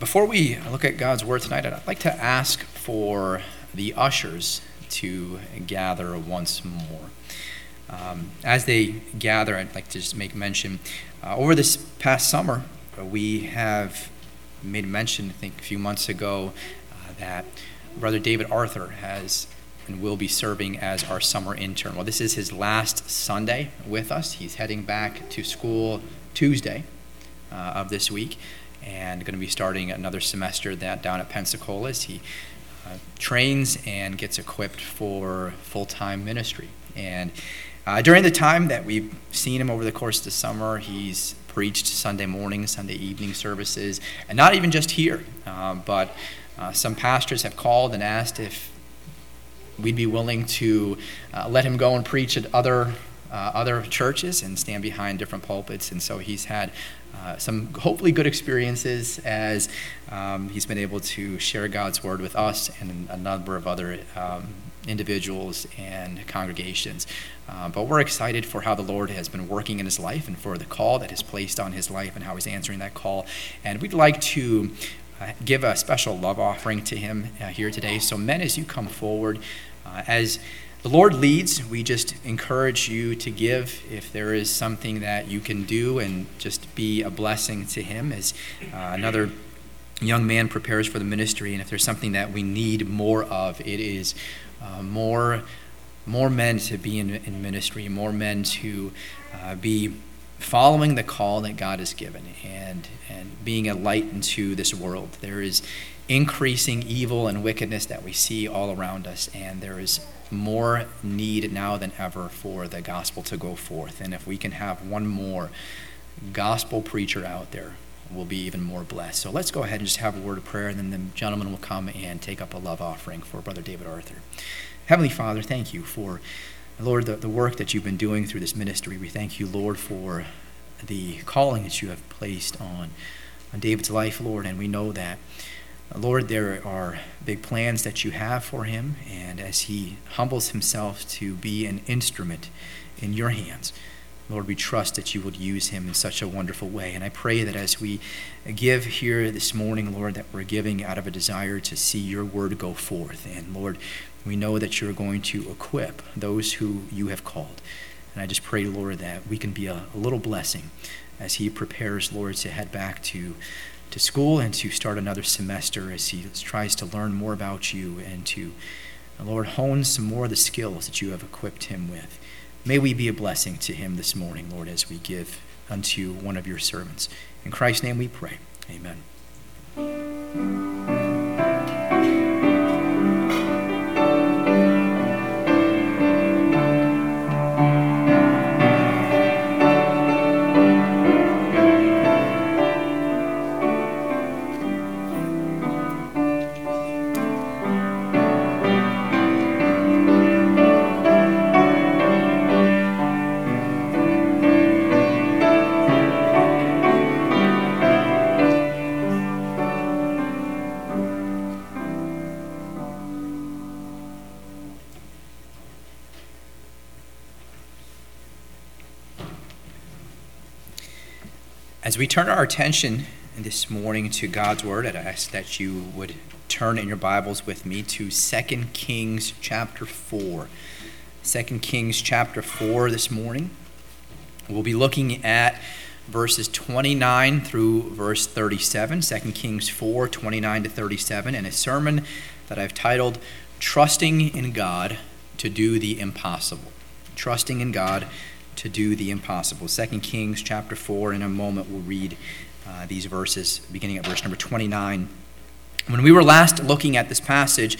before we look at God's Word tonight, I'd like to ask for the ushers to gather once more. Um, as they gather, I'd like to just make mention uh, over this past summer, uh, we have made mention, I think a few months ago, uh, that Brother David Arthur has and will be serving as our summer intern. Well, this is his last Sunday with us. He's heading back to school Tuesday uh, of this week and going to be starting another semester that down at Pensacola he uh, trains and gets equipped for full-time ministry. And uh, during the time that we've seen him over the course of the summer, he's preached Sunday morning, Sunday evening services, and not even just here, uh, but some pastors have called and asked if we'd be willing to uh, let him go and preach at other uh, other churches and stand behind different pulpits. And so he's had uh, some hopefully good experiences as um, he's been able to share God's word with us and a number of other um, individuals and congregations. Uh, but we're excited for how the Lord has been working in his life and for the call that is placed on his life and how he's answering that call. And we'd like to uh, give a special love offering to him uh, here today. So, men, as you come forward, uh, as the Lord leads. We just encourage you to give if there is something that you can do and just be a blessing to Him as uh, another young man prepares for the ministry. And if there's something that we need more of, it is uh, more, more men to be in, in ministry, more men to uh, be following the call that God has given and, and being a light into this world. There is increasing evil and wickedness that we see all around us, and there is more need now than ever for the gospel to go forth. And if we can have one more gospel preacher out there, we'll be even more blessed. So let's go ahead and just have a word of prayer, and then the gentleman will come and take up a love offering for Brother David Arthur. Heavenly Father, thank you for, Lord, the, the work that you've been doing through this ministry. We thank you, Lord, for the calling that you have placed on, on David's life, Lord, and we know that. Lord, there are big plans that you have for him, and as he humbles himself to be an instrument in your hands, Lord, we trust that you would use him in such a wonderful way. And I pray that as we give here this morning, Lord, that we're giving out of a desire to see your word go forth. And Lord, we know that you're going to equip those who you have called. And I just pray, Lord, that we can be a, a little blessing as he prepares, Lord, to head back to to school and to start another semester as he tries to learn more about you and to, uh, Lord, hone some more of the skills that you have equipped him with. May we be a blessing to him this morning, Lord, as we give unto one of your servants. In Christ's name we pray. Amen. We turn our attention this morning to God's Word, i ask that you would turn in your Bibles with me to 2 Kings chapter 4. 2 Kings chapter 4 this morning. We'll be looking at verses 29 through verse 37, 2 Kings 4, 29 to 37, and a sermon that I've titled Trusting in God to Do the Impossible. Trusting in God to do the impossible. Second Kings chapter 4, in a moment, we'll read uh, these verses, beginning at verse number 29. When we were last looking at this passage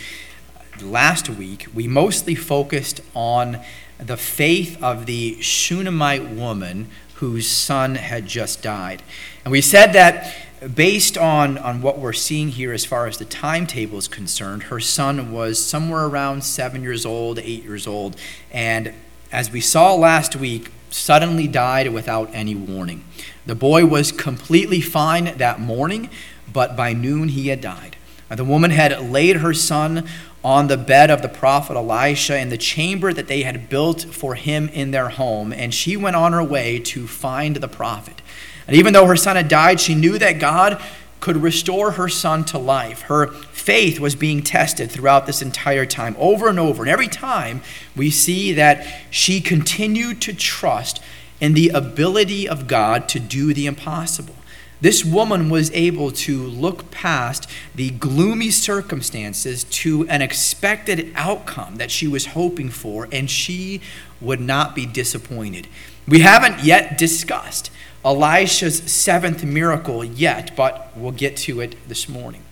last week, we mostly focused on the faith of the Shunammite woman whose son had just died. And we said that based on, on what we're seeing here as far as the timetable is concerned, her son was somewhere around seven years old, eight years old, and as we saw last week, suddenly died without any warning. The boy was completely fine that morning, but by noon he had died. The woman had laid her son on the bed of the prophet Elisha in the chamber that they had built for him in their home, and she went on her way to find the prophet. And even though her son had died, she knew that God could restore her son to life. Her faith was being tested throughout this entire time, over and over. And every time we see that she continued to trust in the ability of God to do the impossible. This woman was able to look past the gloomy circumstances to an expected outcome that she was hoping for, and she would not be disappointed. We haven't yet discussed Elisha's seventh miracle yet, but we'll get to it this morning.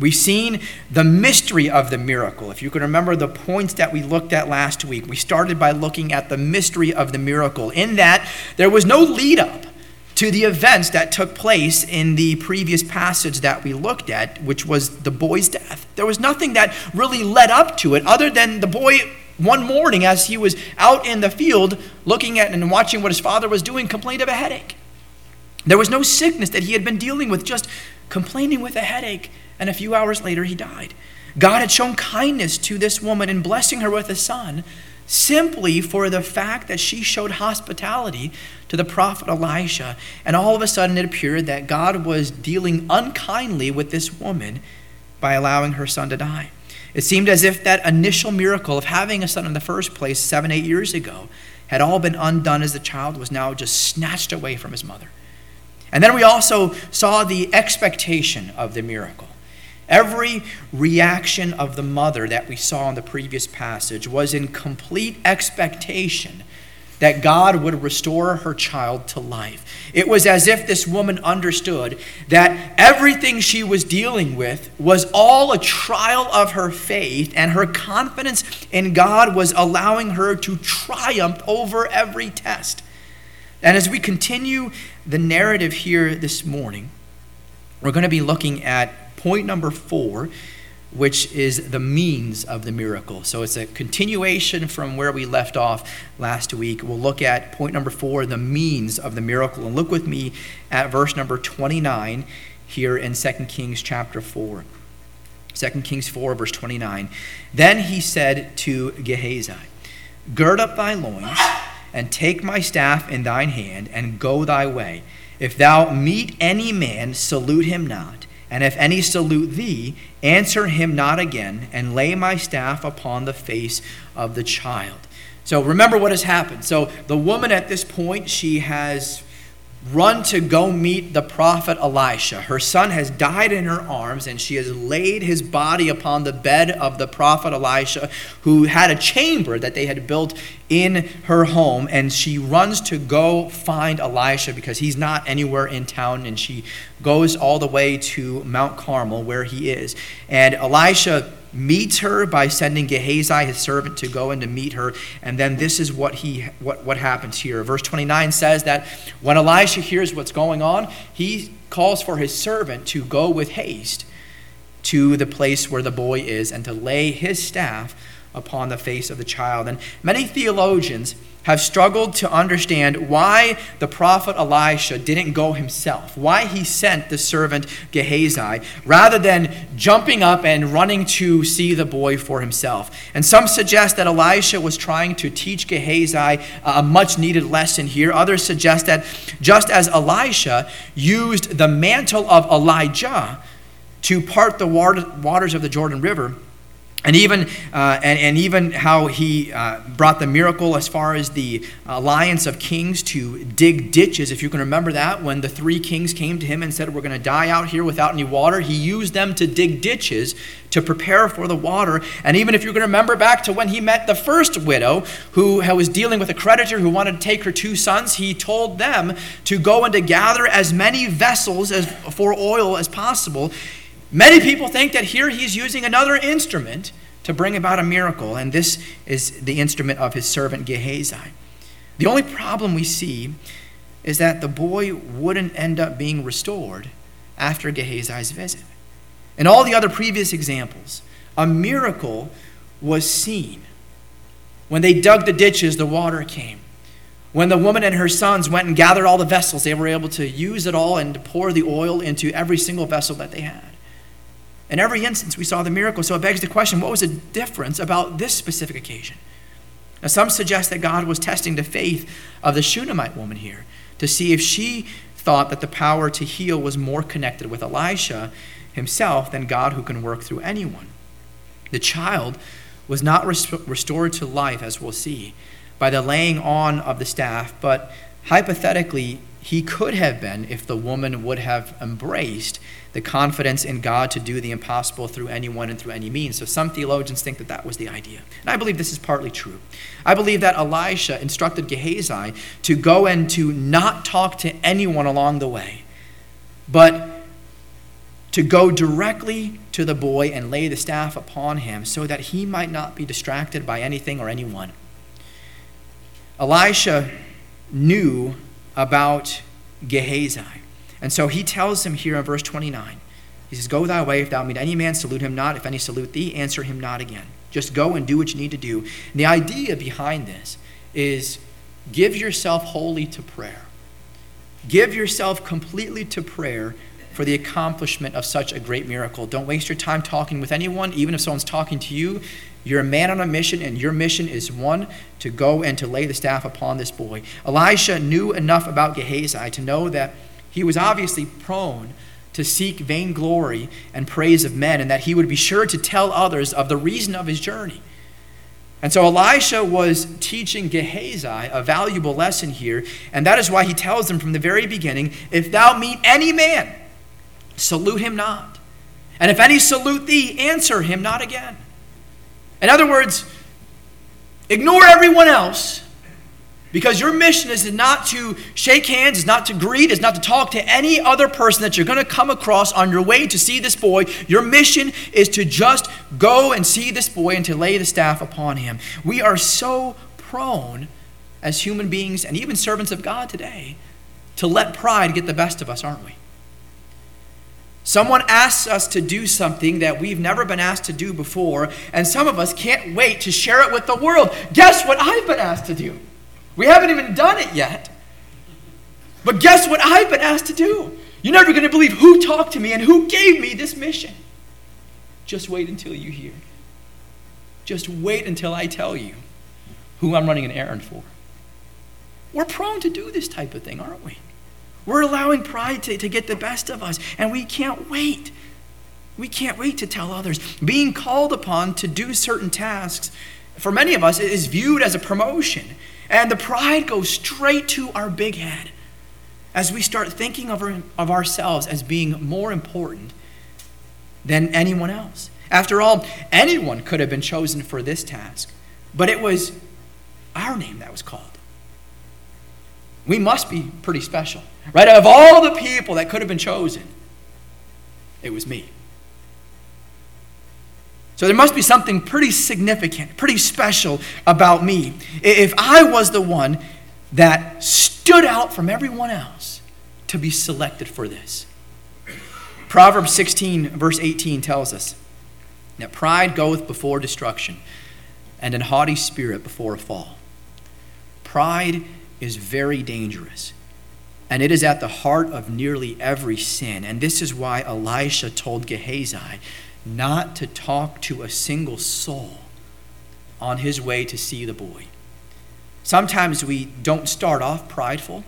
We've seen the mystery of the miracle. If you can remember the points that we looked at last week, we started by looking at the mystery of the miracle, in that there was no lead up to the events that took place in the previous passage that we looked at, which was the boy's death. There was nothing that really led up to it other than the boy one morning as he was out in the field looking at and watching what his father was doing complained of a headache. There was no sickness that he had been dealing with, just complaining with a headache, and a few hours later he died. God had shown kindness to this woman in blessing her with a son simply for the fact that she showed hospitality to the prophet Elisha. And all of a sudden, it appeared that God was dealing unkindly with this woman by allowing her son to die. It seemed as if that initial miracle of having a son in the first place seven, eight years ago had all been undone as the child was now just snatched away from his mother. And then we also saw the expectation of the miracle. Every reaction of the mother that we saw in the previous passage was in complete expectation that God would restore her child to life. It was as if this woman understood that everything she was dealing with was all a trial of her faith, and her confidence in God was allowing her to triumph over every test. And as we continue the narrative here this morning, we're going to be looking at point number four, which is the means of the miracle. So it's a continuation from where we left off last week. We'll look at point number four, the means of the miracle. And look with me at verse number 29 here in 2 Kings chapter 4. 2 Kings 4, verse 29. Then he said to Gehazi, Gird up thy loins, and take my staff in thine hand, and go thy way. If thou meet any man, salute him not and if any salute thee, answer him not again, and lay my staff upon the face of the child. So remember what has happened. So the woman at this point, she has run to go meet the prophet Elisha. Her son has died in her arms, and she has laid his body upon the bed of the prophet Elisha, who had a chamber that they had built in her home. And she runs to go find Elisha because he's not anywhere in town, and she goes all the way to Mount Carmel where he is. And Elisha meets her by sending Gehazi, his servant, to go and to meet her. And then this is what, he, what, what happens here. Verse 29 says that when Elisha hears what's going on, he calls for his servant to go with haste to the place where the boy is and to lay his staff upon the face of the child. And many theologians have struggled to understand why the prophet Elisha didn't go himself, why he sent the servant Gehazi, rather than jumping up and running to see the boy for himself. And some suggest that Elisha was trying to teach Gehazi a much needed lesson here. Others suggest that just as Elisha used the mantle of Elijah to part the waters of the Jordan River, and even, uh, and, and even how he uh, brought the miracle as far as the alliance of kings to dig ditches. If you can remember that, when the three kings came to him and said, We're going to die out here without any water, he used them to dig ditches to prepare for the water. And even if you can remember back to when he met the first widow who was dealing with a creditor who wanted to take her two sons, he told them to go and to gather as many vessels as, for oil as possible Many people think that here he's using another instrument to bring about a miracle, and this is the instrument of his servant Gehazi. The only problem we see is that the boy wouldn't end up being restored after Gehazi's visit. In all the other previous examples, a miracle was seen. When they dug the ditches, the water came. When the woman and her sons went and gathered all the vessels, they were able to use it all and pour the oil into every single vessel that they had. In every instance, we saw the miracle. So it begs the question what was the difference about this specific occasion? Now, some suggest that God was testing the faith of the Shunammite woman here to see if she thought that the power to heal was more connected with Elisha himself than God who can work through anyone. The child was not restored to life, as we'll see, by the laying on of the staff, but hypothetically, he could have been if the woman would have embraced the confidence in God to do the impossible through anyone and through any means. So some theologians think that that was the idea. And I believe this is partly true. I believe that Elisha instructed Gehazi to go and to not talk to anyone along the way, but to go directly to the boy and lay the staff upon him so that he might not be distracted by anything or anyone. Elisha knew about Gehazi. And so he tells him here in verse 29 he says, Go thy way, if thou meet any man, salute him not. If any salute thee, answer him not again. Just go and do what you need to do. And the idea behind this is give yourself wholly to prayer. Give yourself completely to prayer for the accomplishment of such a great miracle. Don't waste your time talking with anyone, even if someone's talking to you. You're a man on a mission, and your mission is one to go and to lay the staff upon this boy. Elisha knew enough about Gehazi to know that he was obviously prone to seek vainglory and praise of men, and that he would be sure to tell others of the reason of his journey. And so Elisha was teaching Gehazi a valuable lesson here, and that is why he tells him from the very beginning if thou meet any man, salute him not. And if any salute thee, answer him not again. In other words, ignore everyone else because your mission is not to shake hands, is not to greet, is not to talk to any other person that you're going to come across on your way to see this boy. Your mission is to just go and see this boy and to lay the staff upon him. We are so prone as human beings and even servants of God today to let pride get the best of us, aren't we? Someone asks us to do something that we've never been asked to do before, and some of us can't wait to share it with the world. Guess what I've been asked to do? We haven't even done it yet. But guess what I've been asked to do? You're never going to believe who talked to me and who gave me this mission. Just wait until you hear. Just wait until I tell you who I'm running an errand for. We're prone to do this type of thing, aren't we? We're allowing pride to, to get the best of us, and we can't wait. We can't wait to tell others. Being called upon to do certain tasks, for many of us, is viewed as a promotion. And the pride goes straight to our big head as we start thinking of, our, of ourselves as being more important than anyone else. After all, anyone could have been chosen for this task, but it was our name that was called. We must be pretty special. Right? Of all the people that could have been chosen, it was me. So there must be something pretty significant, pretty special about me. If I was the one that stood out from everyone else to be selected for this. Proverbs 16, verse 18 tells us that pride goeth before destruction, and an haughty spirit before a fall. Pride is very dangerous. And it is at the heart of nearly every sin. And this is why Elisha told Gehazi not to talk to a single soul on his way to see the boy. Sometimes we don't start off prideful,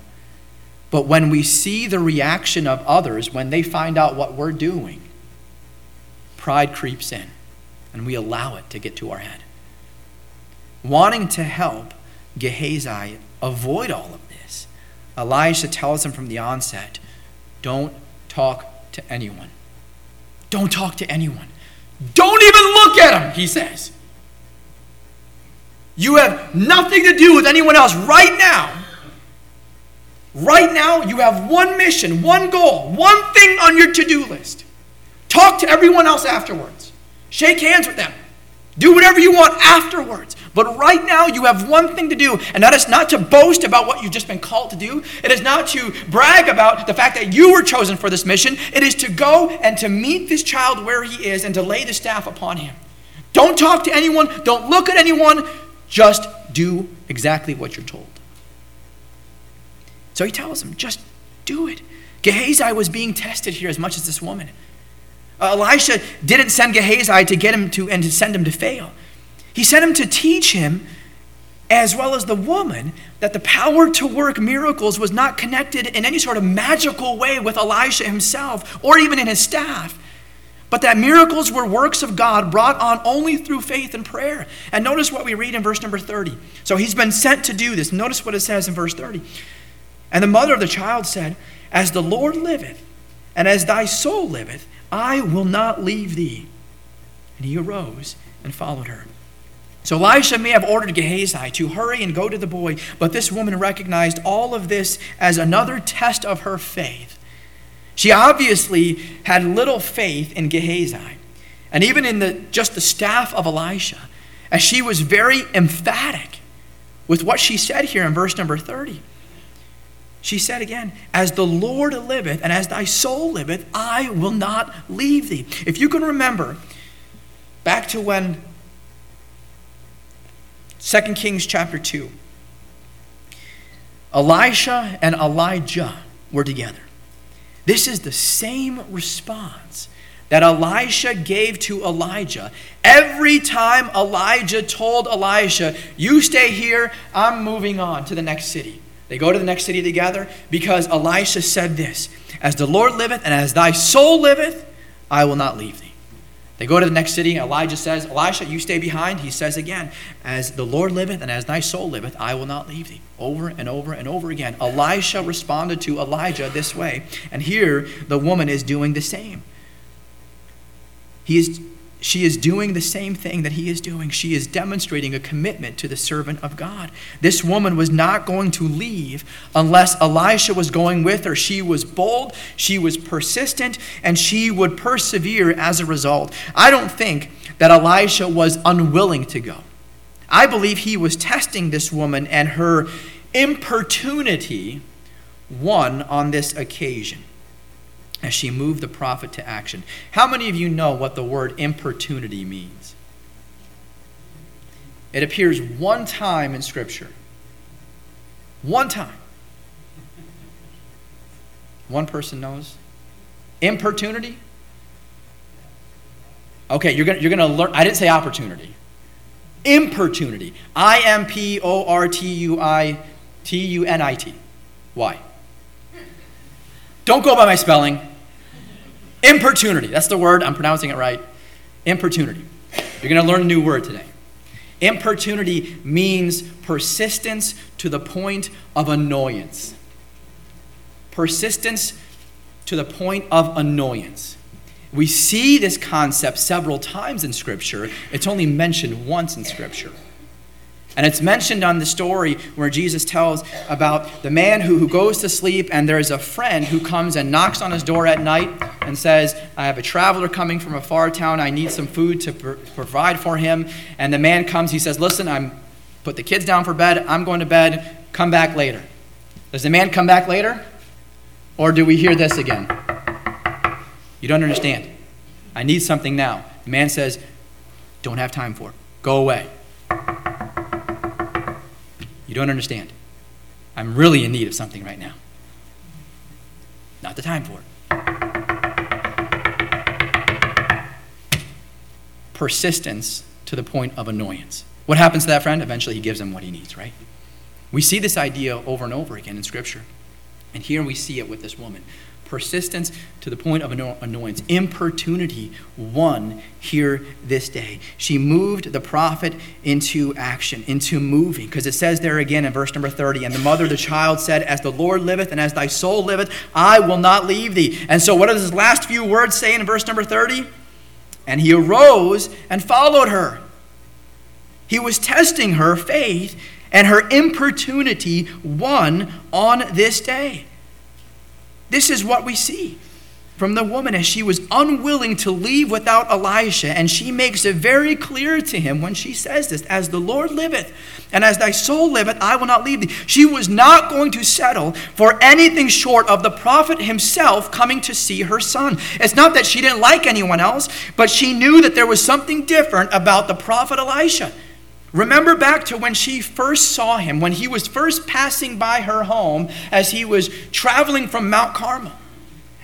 but when we see the reaction of others when they find out what we're doing, pride creeps in and we allow it to get to our head. Wanting to help Gehazi avoid all of this, Elisha tells him from the onset don't talk to anyone. Don't talk to anyone. Don't even look at him, he says. You have nothing to do with anyone else right now. Right now, you have one mission, one goal, one thing on your to do list. Talk to everyone else afterwards. Shake hands with them. Do whatever you want afterwards. But right now, you have one thing to do, and that is not to boast about what you've just been called to do. It is not to brag about the fact that you were chosen for this mission. It is to go and to meet this child where he is and to lay the staff upon him. Don't talk to anyone, don't look at anyone, just do exactly what you're told. So he tells him, just do it. Gehazi was being tested here as much as this woman. Uh, Elisha didn't send Gehazi to get him to and to send him to fail. He sent him to teach him as well as the woman, that the power to work miracles was not connected in any sort of magical way with Elisha himself or even in his staff, but that miracles were works of God brought on only through faith and prayer. And notice what we read in verse number 30. So he's been sent to do this. Notice what it says in verse 30. And the mother of the child said, As the Lord liveth, and as thy soul liveth, I will not leave thee. And he arose and followed her. So Elisha may have ordered Gehazi to hurry and go to the boy, but this woman recognized all of this as another test of her faith. She obviously had little faith in Gehazi, and even in the, just the staff of Elisha, as she was very emphatic with what she said here in verse number 30. She said again, As the Lord liveth, and as thy soul liveth, I will not leave thee. If you can remember, back to when 2 Kings chapter 2, Elisha and Elijah were together. This is the same response that Elisha gave to Elijah. Every time Elijah told Elisha, You stay here, I'm moving on to the next city. They go to the next city together because Elisha said this As the Lord liveth and as thy soul liveth, I will not leave thee. They go to the next city. Elijah says, Elisha, you stay behind. He says again, As the Lord liveth and as thy soul liveth, I will not leave thee. Over and over and over again. Elisha responded to Elijah this way. And here the woman is doing the same. He is she is doing the same thing that he is doing. She is demonstrating a commitment to the servant of God. This woman was not going to leave unless Elisha was going with her. She was bold, she was persistent, and she would persevere as a result. I don't think that Elisha was unwilling to go. I believe he was testing this woman and her importunity won on this occasion as she moved the prophet to action. How many of you know what the word importunity means? It appears one time in Scripture. One time. One person knows. Importunity? Okay, you're going you're gonna learn. I didn't say opportunity. Importunity. I M P O R T U I T U N I T. Why? Don't go by my spelling. Importunity. That's the word. I'm pronouncing it right. Importunity. You're going to learn a new word today. Importunity means persistence to the point of annoyance. Persistence to the point of annoyance. We see this concept several times in Scripture. It's only mentioned once in Scripture. And it's mentioned on the story where Jesus tells about the man who, who goes to sleep, and there's a friend who comes and knocks on his door at night and says, I have a traveler coming from a far town. I need some food to pr- provide for him. And the man comes, he says, Listen, I'm put the kids down for bed. I'm going to bed. Come back later. Does the man come back later? Or do we hear this again? You don't understand. I need something now. The man says, Don't have time for it. Go away. You don't understand. I'm really in need of something right now. Not the time for it. Persistence to the point of annoyance. What happens to that friend? Eventually, he gives him what he needs, right? We see this idea over and over again in Scripture. And here we see it with this woman persistence to the point of annoyance, importunity won here this day. She moved the prophet into action, into moving, because it says there again in verse number 30 And the mother of the child said, As the Lord liveth and as thy soul liveth, I will not leave thee. And so, what does his last few words say in verse number 30? And he arose and followed her. He was testing her faith and her importunity won on this day. This is what we see from the woman as she was unwilling to leave without Elisha. And she makes it very clear to him when she says this As the Lord liveth, and as thy soul liveth, I will not leave thee. She was not going to settle for anything short of the prophet himself coming to see her son. It's not that she didn't like anyone else, but she knew that there was something different about the prophet Elisha. Remember back to when she first saw him, when he was first passing by her home as he was traveling from Mount Carmel.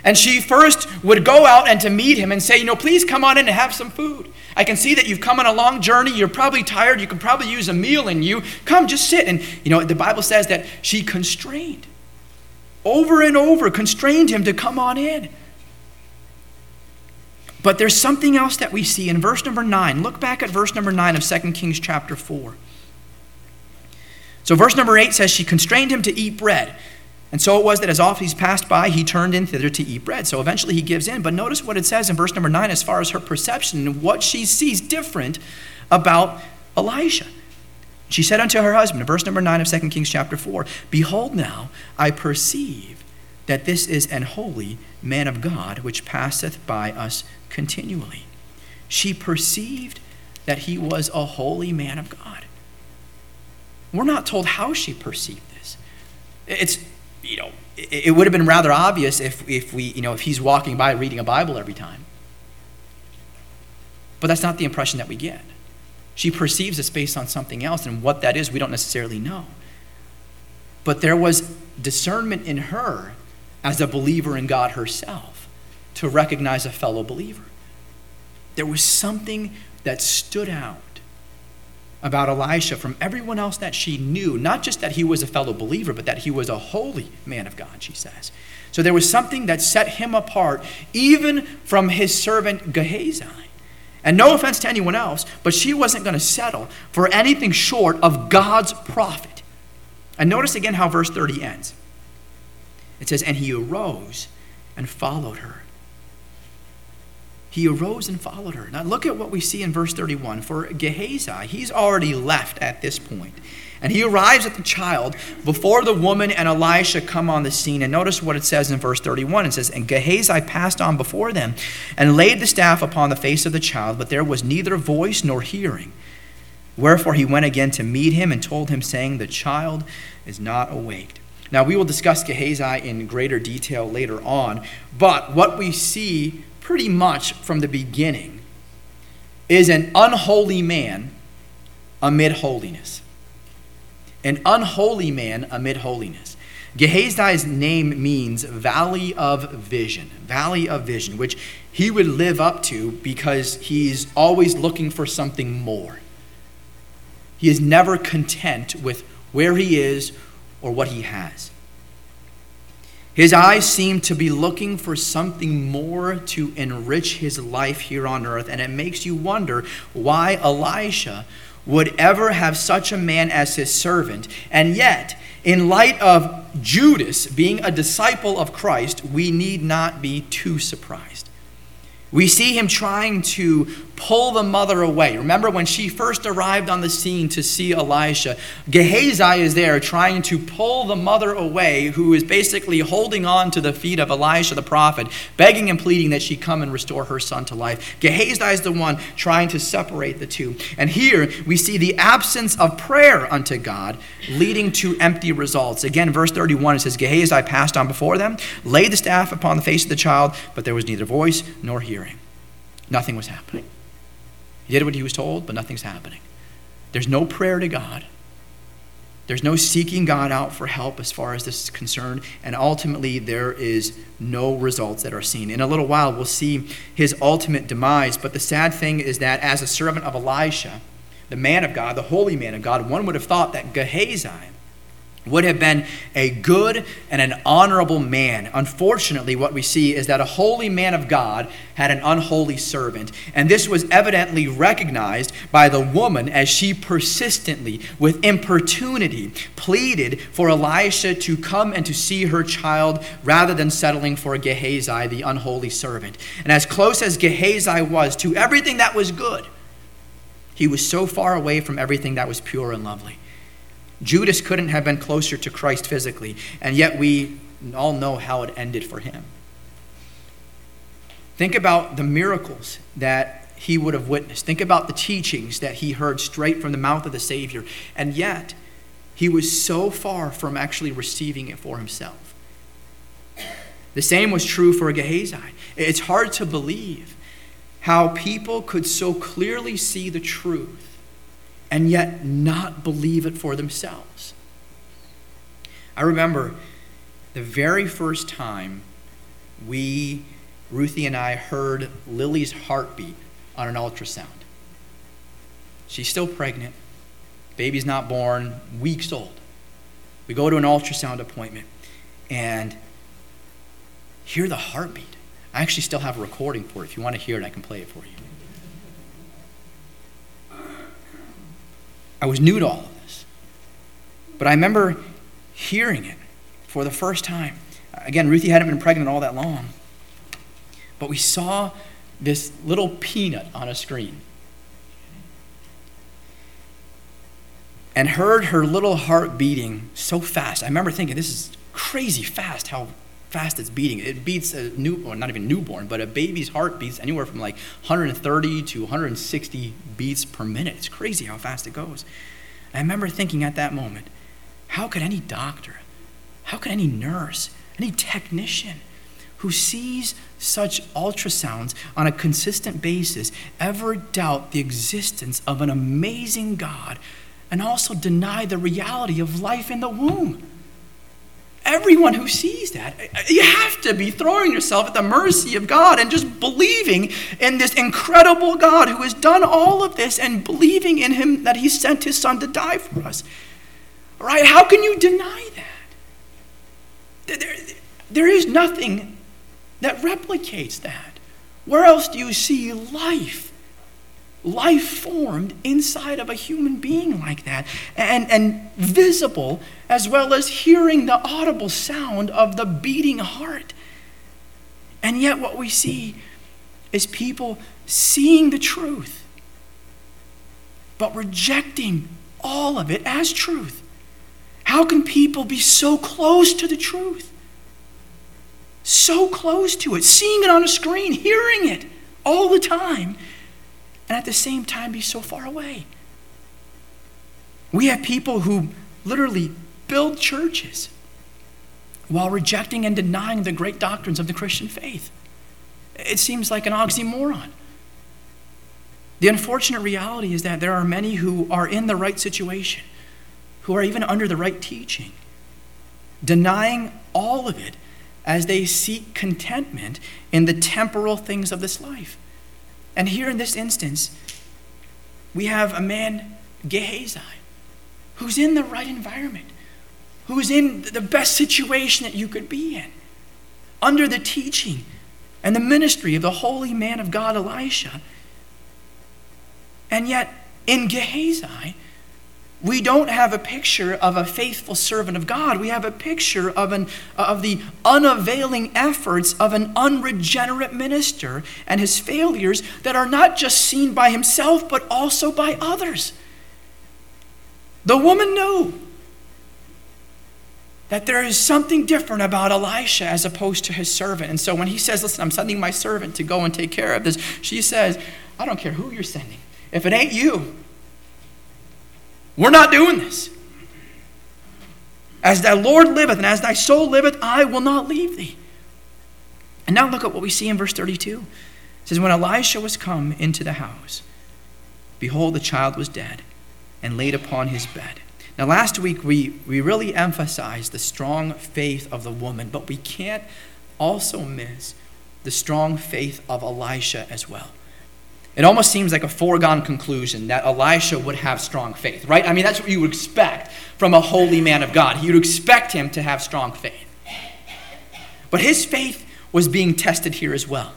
And she first would go out and to meet him and say, You know, please come on in and have some food. I can see that you've come on a long journey. You're probably tired. You could probably use a meal in you. Come, just sit. And, you know, the Bible says that she constrained, over and over, constrained him to come on in. But there's something else that we see in verse number 9. Look back at verse number 9 of 2 Kings chapter 4. So, verse number 8 says, She constrained him to eat bread. And so it was that as oft he passed by, he turned in thither to eat bread. So eventually he gives in. But notice what it says in verse number 9 as far as her perception and what she sees different about Elisha. She said unto her husband, in verse number 9 of 2 Kings chapter 4, Behold now, I perceive that this is an holy man of God which passeth by us continually. She perceived that he was a holy man of God. We're not told how she perceived this. It's, you know, it, would have been rather obvious if, if we, you know, if he's walking by reading a Bible every time. But that's not the impression that we get. She perceives this based on something else, and what that is, we don't necessarily know. But there was discernment in her as a believer in God herself to recognize a fellow believer. There was something that stood out about Elisha from everyone else that she knew, not just that he was a fellow believer, but that he was a holy man of God, she says. So there was something that set him apart, even from his servant Gehazi. And no offense to anyone else, but she wasn't going to settle for anything short of God's prophet. And notice again how verse 30 ends. It says, And he arose and followed her he arose and followed her. Now look at what we see in verse 31. For Gehazi, he's already left at this point. And he arrives at the child before the woman and Elisha come on the scene. And notice what it says in verse 31. It says, And Gehazi passed on before them and laid the staff upon the face of the child, but there was neither voice nor hearing. Wherefore he went again to meet him and told him, saying, The child is not awaked. Now we will discuss Gehazi in greater detail later on, but what we see pretty much from the beginning, is an unholy man amid holiness. An unholy man amid holiness. Gehazi's name means Valley of Vision, Valley of Vision, which he would live up to because he's always looking for something more. He is never content with where he is or what he has. His eyes seem to be looking for something more to enrich his life here on earth, and it makes you wonder why Elisha would ever have such a man as his servant. And yet, in light of Judas being a disciple of Christ, we need not be too surprised. We see him trying to pull the mother away. Remember when she first arrived on the scene to see Elisha, Gehazi is there trying to pull the mother away, who is basically holding on to the feet of Elisha the prophet, begging and pleading that she come and restore her son to life. Gehazi is the one trying to separate the two. And here we see the absence of prayer unto God leading to empty results. Again, verse 31, it says, Gehazi passed on before them, laid the staff upon the face of the child, but there was neither voice nor hearing. Nothing was happening. He did what he was told, but nothing's happening. There's no prayer to God. There's no seeking God out for help as far as this is concerned, and ultimately there is no results that are seen. In a little while, we'll see his ultimate demise, but the sad thing is that as a servant of Elisha, the man of God, the holy man of God, one would have thought that Gehazi would have been a good and an honorable man. Unfortunately, what we see is that a holy man of God had an unholy servant. And this was evidently recognized by the woman as she persistently, with importunity, pleaded for Elisha to come and to see her child rather than settling for Gehazi, the unholy servant. And as close as Gehazi was to everything that was good, he was so far away from everything that was pure and lovely. Judas couldn't have been closer to Christ physically, and yet we all know how it ended for him. Think about the miracles that he would have witnessed. Think about the teachings that he heard straight from the mouth of the Savior, and yet he was so far from actually receiving it for himself. The same was true for Gehazi. It's hard to believe how people could so clearly see the truth and yet not believe it for themselves. I remember the very first time we, Ruthie and I, heard Lily's heartbeat on an ultrasound. She's still pregnant. Baby's not born, weeks old. We go to an ultrasound appointment and hear the heartbeat. I actually still have a recording for it. If you want to hear it, I can play it for you. I was new to all of this. But I remember hearing it for the first time. Again, Ruthie hadn't been pregnant all that long. But we saw this little peanut on a screen. And heard her little heart beating so fast. I remember thinking, this is crazy fast how fast it's beating. It beats a new, or not even newborn, but a baby's heart beats anywhere from like 130 to 160 beats per minute. It's crazy how fast it goes. And I remember thinking at that moment, how could any doctor, how could any nurse, any technician who sees such ultrasounds on a consistent basis ever doubt the existence of an amazing God and also deny the reality of life in the womb? Everyone who sees that, you have to be throwing yourself at the mercy of God and just believing in this incredible God who has done all of this and believing in Him that He sent His Son to die for us. Right? How can you deny that? There, there is nothing that replicates that. Where else do you see life? Life formed inside of a human being like that, and, and visible as well as hearing the audible sound of the beating heart. And yet, what we see is people seeing the truth, but rejecting all of it as truth. How can people be so close to the truth? So close to it, seeing it on a screen, hearing it all the time, and at the same time be so far away. We have people who literally build churches while rejecting and denying the great doctrines of the Christian faith. It seems like an oxymoron. The unfortunate reality is that there are many who are in the right situation who are even under the right teaching, denying all of it as they seek contentment in the temporal things of this life. And here in this instance, we have a man, Gehazi, who's in the right environment, who's in the best situation that you could be in, under the teaching and the ministry of the holy man of God, Elisha. And yet, in Gehazi, we don't have a picture of a faithful servant of God. We have a picture of, an, of the unavailing efforts of an unregenerate minister and his failures that are not just seen by himself, but also by others. The woman knew that there is something different about Elisha as opposed to his servant. And so when he says, Listen, I'm sending my servant to go and take care of this, she says, I don't care who you're sending. If it ain't you, we're not doing this. As thy Lord liveth, and as thy soul liveth, I will not leave thee. And now look at what we see in verse 32. It says, When Elisha was come into the house, behold, the child was dead, and laid upon his bed. Now, last week we, we really emphasized the strong faith of the woman, but we can't also miss the strong faith of Elisha as well. It almost seems like a foregone conclusion that Elisha would have strong faith, right? I mean, that's what you would expect from a holy man of God. You'd expect him to have strong faith. But his faith was being tested here as well.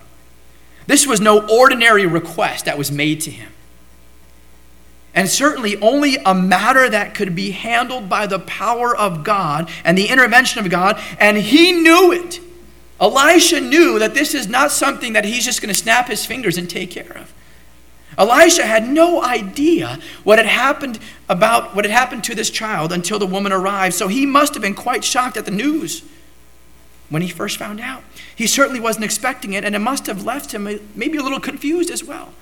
This was no ordinary request that was made to him. And certainly only a matter that could be handled by the power of God and the intervention of God, and he knew it. Elisha knew that this is not something that he's just going to snap his fingers and take care of. Elisha had no idea what had happened about what had happened to this child until the woman arrived. So he must have been quite shocked at the news when he first found out. He certainly wasn't expecting it, and it must have left him maybe a little confused as well.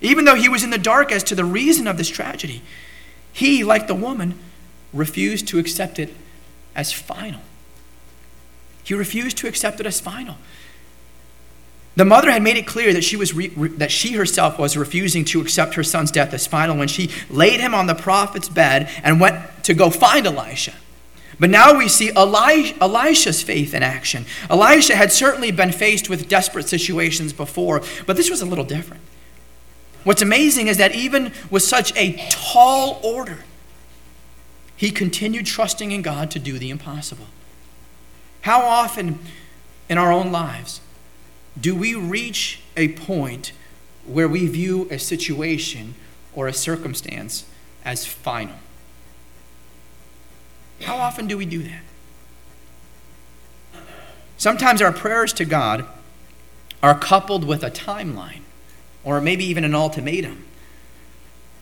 Even though he was in the dark as to the reason of this tragedy, he, like the woman, refused to accept it as final. He refused to accept it as final. The mother had made it clear that she, was re- re- that she herself was refusing to accept her son's death as final when she laid him on the prophet's bed and went to go find Elisha. But now we see Elisha's faith in action. Elisha had certainly been faced with desperate situations before, but this was a little different. What's amazing is that even with such a tall order, he continued trusting in God to do the impossible. How often in our own lives do we reach a point where we view a situation or a circumstance as final? How often do we do that? Sometimes our prayers to God are coupled with a timeline or maybe even an ultimatum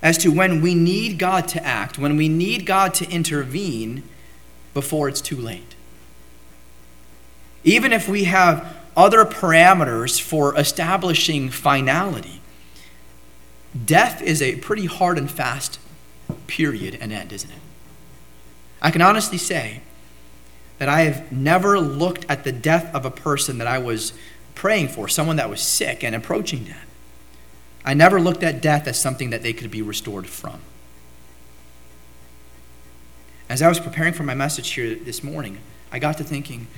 as to when we need God to act, when we need God to intervene before it's too late. Even if we have other parameters for establishing finality, death is a pretty hard and fast period and end, isn't it? I can honestly say that I have never looked at the death of a person that I was praying for, someone that was sick and approaching death. I never looked at death as something that they could be restored from. As I was preparing for my message here this morning, I got to thinking,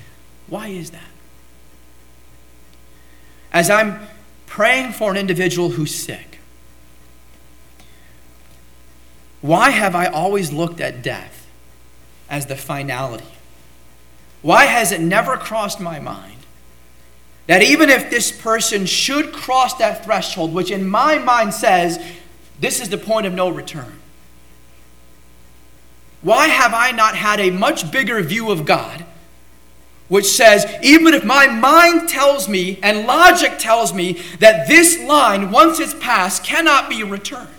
why is that? As I'm praying for an individual who's sick, why have I always looked at death as the finality? Why has it never crossed my mind that even if this person should cross that threshold, which in my mind says this is the point of no return, why have I not had a much bigger view of God, which says, even if my mind tells me and logic tells me that this line, once it's passed, cannot be returned?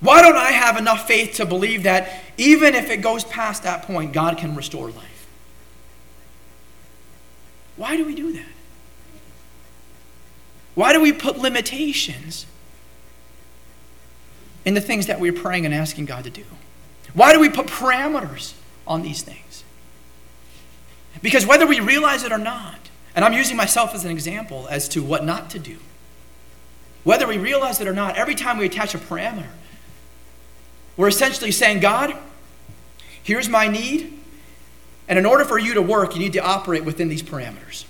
Why don't I have enough faith to believe that even if it goes past that point, God can restore life? Why do we do that? Why do we put limitations in the things that we're praying and asking God to do? Why do we put parameters on these things? Because whether we realize it or not, and I'm using myself as an example as to what not to do, whether we realize it or not, every time we attach a parameter, we're essentially saying, God, here's my need, and in order for you to work, you need to operate within these parameters.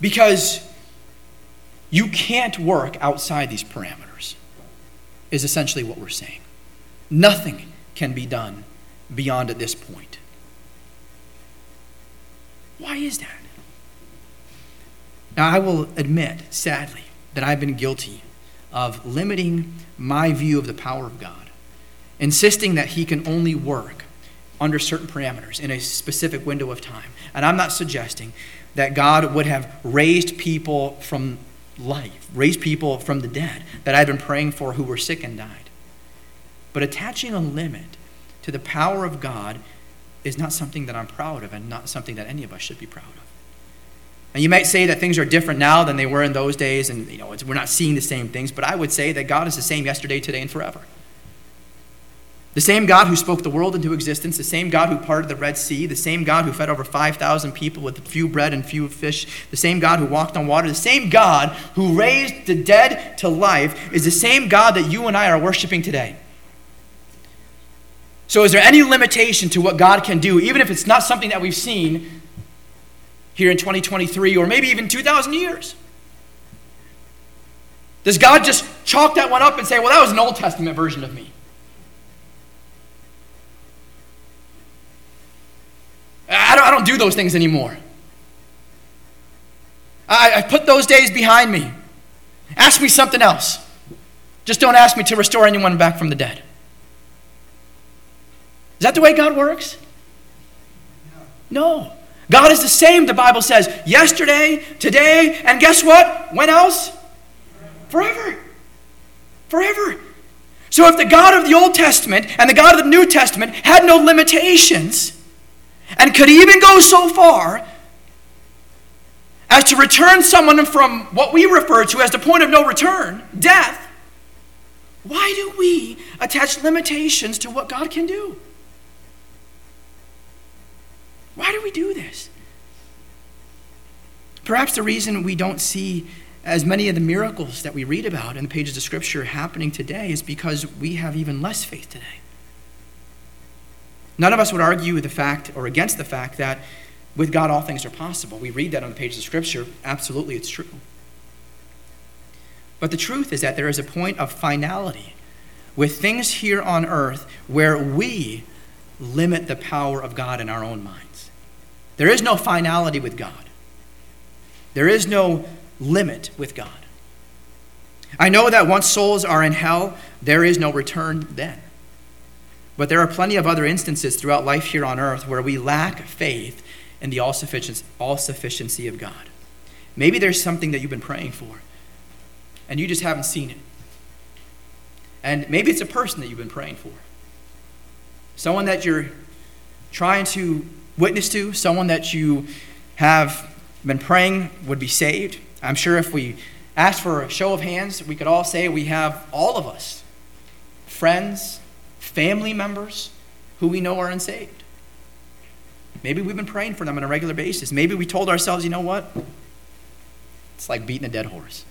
Because you can't work outside these parameters, is essentially what we're saying. Nothing can be done beyond at this point. Why is that? Now, I will admit, sadly, that I've been guilty of limiting my view of the power of God insisting that he can only work under certain parameters in a specific window of time. And I'm not suggesting that God would have raised people from life, raised people from the dead that I've been praying for who were sick and died. But attaching a limit to the power of God is not something that I'm proud of and not something that any of us should be proud of. And you might say that things are different now than they were in those days, and you know we're not seeing the same things. But I would say that God is the same yesterday, today, and forever. The same God who spoke the world into existence, the same God who parted the Red Sea, the same God who fed over 5,000 people with few bread and few fish, the same God who walked on water, the same God who raised the dead to life is the same God that you and I are worshiping today. So, is there any limitation to what God can do, even if it's not something that we've seen here in 2023 or maybe even 2,000 years? Does God just chalk that one up and say, well, that was an Old Testament version of me? I don't, I don't do those things anymore. I, I put those days behind me. Ask me something else. Just don't ask me to restore anyone back from the dead. Is that the way God works? No. God is the same, the Bible says, yesterday, today, and guess what? When else? Forever. Forever. So if the God of the Old Testament and the God of the New Testament had no limitations, and could even go so far as to return someone from what we refer to as the point of no return, death, why do we attach limitations to what God can do? Why do we do this? Perhaps the reason we don't see as many of the miracles that we read about in the pages of Scripture happening today is because we have even less faith today. None of us would argue with the fact or against the fact that with God all things are possible. We read that on the pages of Scripture. Absolutely, it's true. But the truth is that there is a point of finality with things here on earth where we limit the power of God in our own minds. There is no finality with God, there is no limit with God. I know that once souls are in hell, there is no return then. But there are plenty of other instances throughout life here on earth where we lack faith in the all sufficiency of God. Maybe there's something that you've been praying for, and you just haven't seen it. And maybe it's a person that you've been praying for. Someone that you're trying to witness to, someone that you have been praying would be saved. I'm sure if we asked for a show of hands, we could all say we have all of us friends, family members who we know are unsaved. Maybe we've been praying for them on a regular basis. Maybe we told ourselves, you know what? It's like beating a dead horse.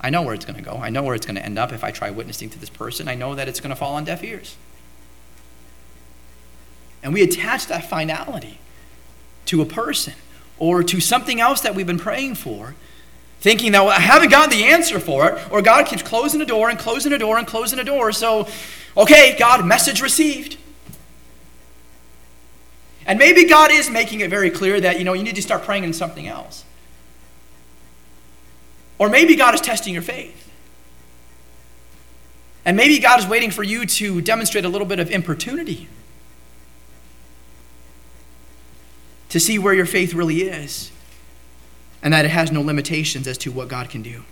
I know where it's going to go. I know where it's going to end up if I try witnessing to this person. I know that it's going to fall on deaf ears. And we attach that finality to a person or to something else that we've been praying for, thinking that well, I haven't gotten the answer for it, or God keeps closing a door and closing a door and closing a door. So, okay, God, message received. And maybe God is making it very clear that, you know, you need to start praying in something else. Or maybe God is testing your faith. And maybe God is waiting for you to demonstrate a little bit of importunity to see where your faith really is and that it has no limitations as to what God can do.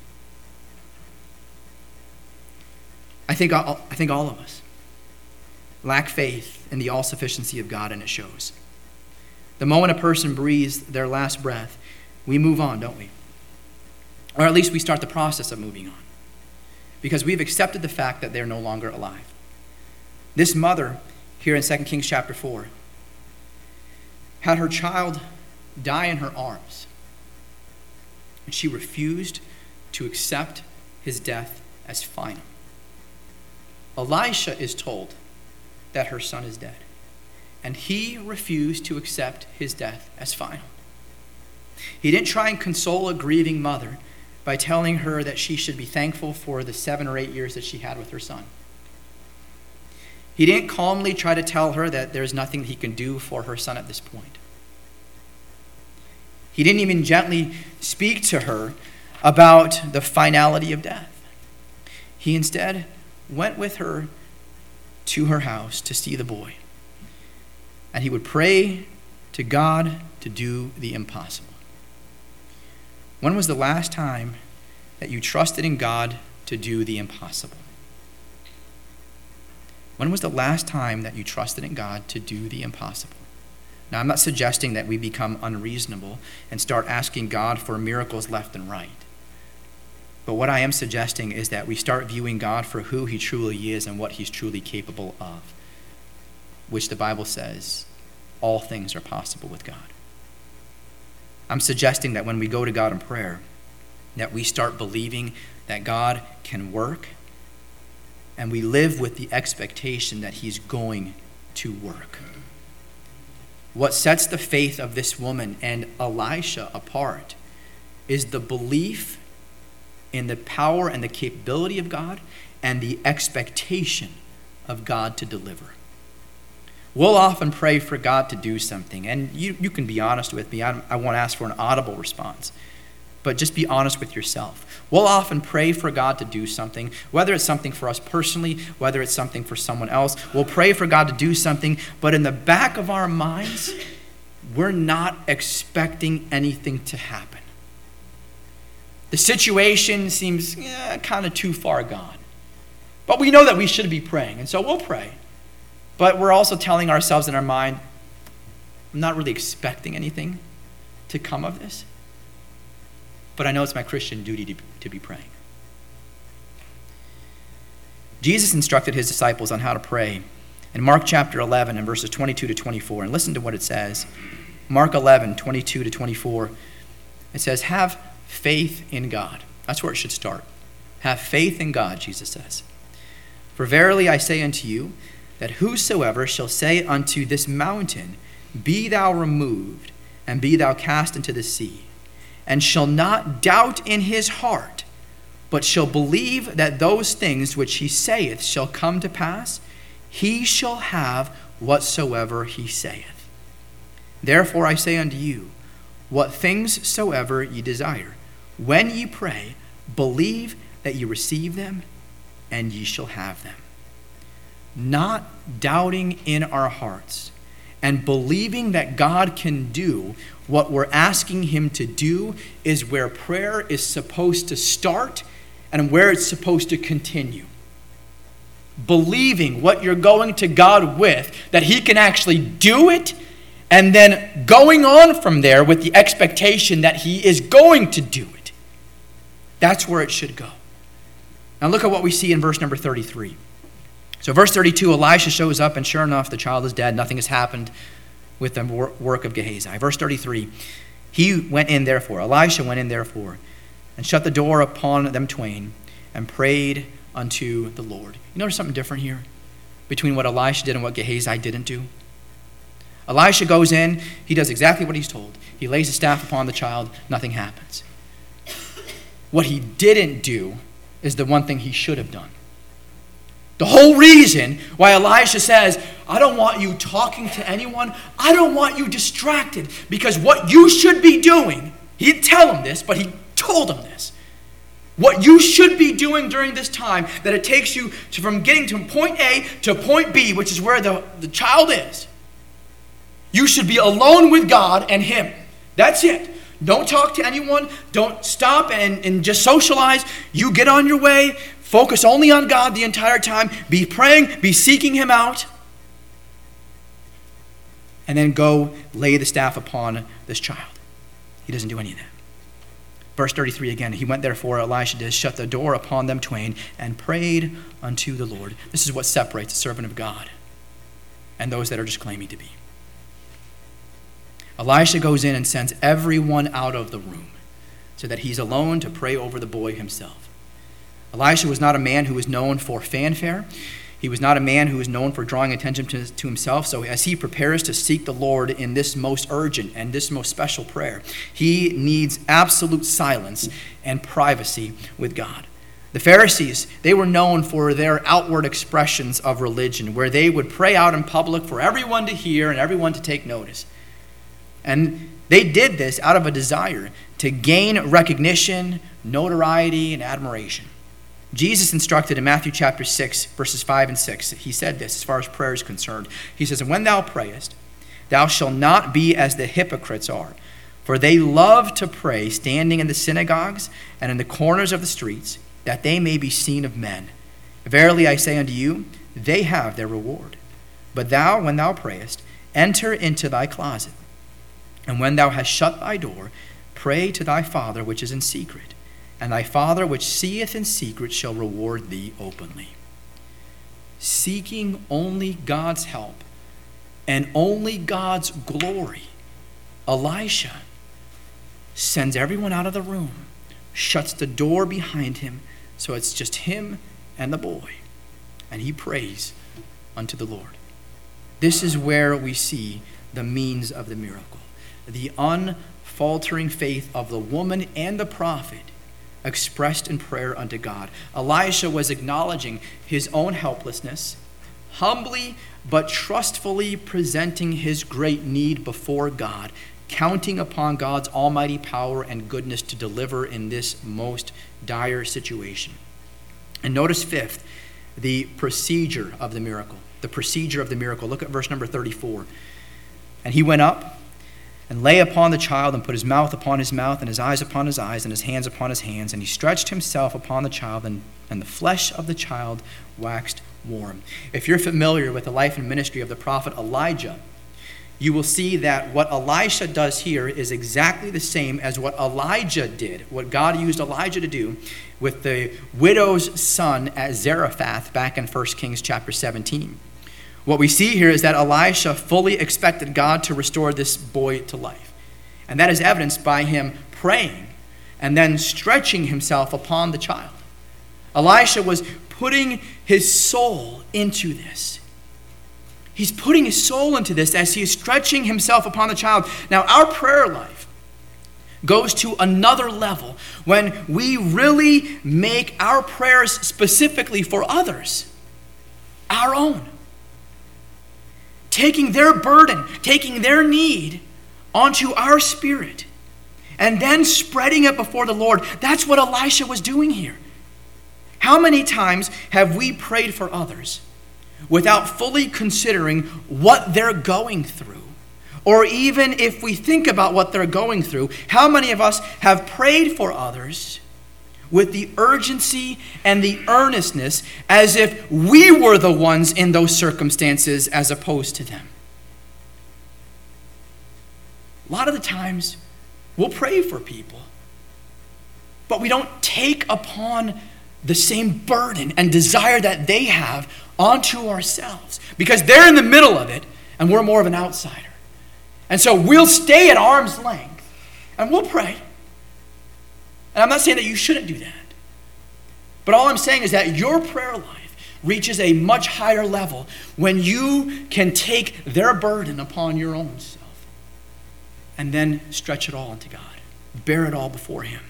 I think all, I think all of us lack faith in the all sufficiency of God, and it shows. The moment a person breathes their last breath, we move on, don't we? Or at least we start the process of moving on because we've accepted the fact that they're no longer alive. This mother, here in 2 Kings chapter 4, had her child die in her arms. And she refused to accept his death as final. Elisha is told that her son is dead, and he refused to accept his death as final. He didn't try and console a grieving mother by telling her that she should be thankful for the seven or eight years that she had with her son. He didn't calmly try to tell her that there's nothing he can do for her son at this point. He didn't even gently speak to her about the finality of death. He instead went with her to her house to see the boy. And he would pray to God to do the impossible. When was the last time that you trusted in God to do the impossible? When was the last time that you trusted in God to do the impossible? Now, I'm not suggesting that we become unreasonable and start asking God for miracles left and right. But what I am suggesting is that we start viewing God for who he truly is and what he's truly capable of, which the Bible says all things are possible with God. I'm suggesting that when we go to God in prayer, that we start believing that God can work and we live with the expectation that He's going to work. What sets the faith of this woman and Elisha apart is the belief in the power and the capability of God and the expectation of God to deliver. We'll often pray for God to do something, and you, you can be honest with me. I, I won't ask for an audible response but just be honest with yourself. We'll often pray for God to do something, whether it's something for us personally, whether it's something for someone else. We'll pray for God to do something, but in the back of our minds, we're not expecting anything to happen. The situation seems eh, kind of too far gone. But we know that we should be praying, and so we'll pray. But we're also telling ourselves in our mind, I'm not really expecting anything to come of this but I know it's my Christian duty to, to be praying. Jesus instructed his disciples on how to pray in Mark chapter 11 and verses 22 to 24. And listen to what it says. Mark 11, 22 to 24. It says, Have faith in God. That's where it should start. Have faith in God, Jesus says. For verily I say unto you, that whosoever shall say unto this mountain, Be thou removed, and be thou cast into the sea, and shall not doubt in his heart, but shall believe that those things which he saith shall come to pass, he shall have whatsoever he saith. Therefore I say unto you, what things soever ye desire, when ye pray, believe that ye receive them, and ye shall have them. Not doubting in our hearts and believing that God can do what we're asking Him to do is where prayer is supposed to start and where it's supposed to continue. Believing what you're going to God with, that He can actually do it, and then going on from there with the expectation that He is going to do it. That's where it should go. Now, look at what we see in verse number 33. So, verse 32 Elisha shows up, and sure enough, the child is dead. Nothing has happened with the work of Gehazi. Verse 33 He went in, therefore, Elisha went in, therefore, and shut the door upon them twain, and prayed unto the Lord. You notice something different here between what Elisha did and what Gehazi didn't do? Elisha goes in, he does exactly what he's told. He lays his staff upon the child, nothing happens. What he didn't do is the one thing he should have done. The whole reason why Elisha says, I don't want you talking to anyone, I don't want you distracted, because what you should be doing, he didn't tell him this, but he told him this. What you should be doing during this time, that it takes you to, from getting to point A to point B, which is where the, the child is, you should be alone with God and Him. That's it. Don't talk to anyone. Don't stop and, and just socialize. You get on your way. Focus only on God the entire time. Be praying, be seeking Him out. And then go lay the staff upon this child. He doesn't do any of that. Verse 33 again, he went therefore, Elisha did, shut the door upon them twain, and prayed unto the Lord. This is what separates a servant of God and those that are just claiming to be. Elisha goes in and sends everyone out of the room so that he's alone to pray over the boy himself. Elisha was not a man who was known for fanfare. He was not a man who was known for drawing attention to, to, himself. So, as he prepares to seek the Lord in this most urgent and this most special prayer, he needs absolute silence and privacy with God. The Pharisees, they were known for their outward expressions of religion, where they would pray out in public for everyone to hear and everyone to take notice. And they did this out of a desire to gain recognition, notoriety, and admiration. Jesus instructed in Matthew chapter 6, verses 5 and 6. He said this as far as prayer is concerned. He says, And when thou prayest, thou shalt not be as the hypocrites are, for they love to pray standing in the synagogues and in the corners of the streets, that they may be seen of men. Verily I say unto you, they have their reward. But thou, when thou prayest, enter into thy closet and when thou hast shut thy door, pray to thy Father which is in secret, and thy Father which seeth in secret shall reward thee openly. Seeking only God's help and only God's glory, Elisha sends everyone out of the room, shuts the door behind him, so it's just him and the boy, and he prays unto the Lord. This is where we see the means of the miracle the unfaltering faith of the woman and the prophet expressed in prayer unto God. Elisha was acknowledging his own helplessness, humbly but trustfully presenting his great need before God, counting upon God's almighty power and goodness to deliver in this most dire situation. And notice, fifth, the procedure of the miracle. The procedure of the miracle. Look at verse number 34. And he went up and lay upon the child, and put his mouth upon his mouth, and his eyes upon his eyes, and his hands upon his hands. And he stretched himself upon the child, and, and the flesh of the child waxed warm. If you're familiar with the life and ministry of the prophet Elijah, you will see that what Elisha does here is exactly the same as what Elijah did, what God used Elijah to do with the widow's son at Zarephath back in 1 Kings chapter 17. What we see here is that Elisha fully expected God to restore this boy to life. And that is evidenced by him praying and then stretching himself upon the child. Elisha was putting his soul into this. He's putting his soul into this as he is stretching himself upon the child. Now, our prayer life goes to another level when we really make our prayers specifically for others our own. Taking their burden, taking their need onto our spirit, and then spreading it before the Lord. That's what Elisha was doing here. How many times have we prayed for others without fully considering what they're going through? Or even if we think about what they're going through, how many of us have prayed for others with the urgency and the earnestness as if we were the ones in those circumstances as opposed to them? A lot of the times, we'll pray for people, but we don't take upon the same burden and desire that they have onto ourselves because they're in the middle of it and we're more of an outsider. And so we'll stay at arm's length and we'll pray. And I'm not saying that you shouldn't do that. But all I'm saying is that your prayer life reaches a much higher level when you can take their burden upon your own self and then stretch it all into God, bear it all before Him.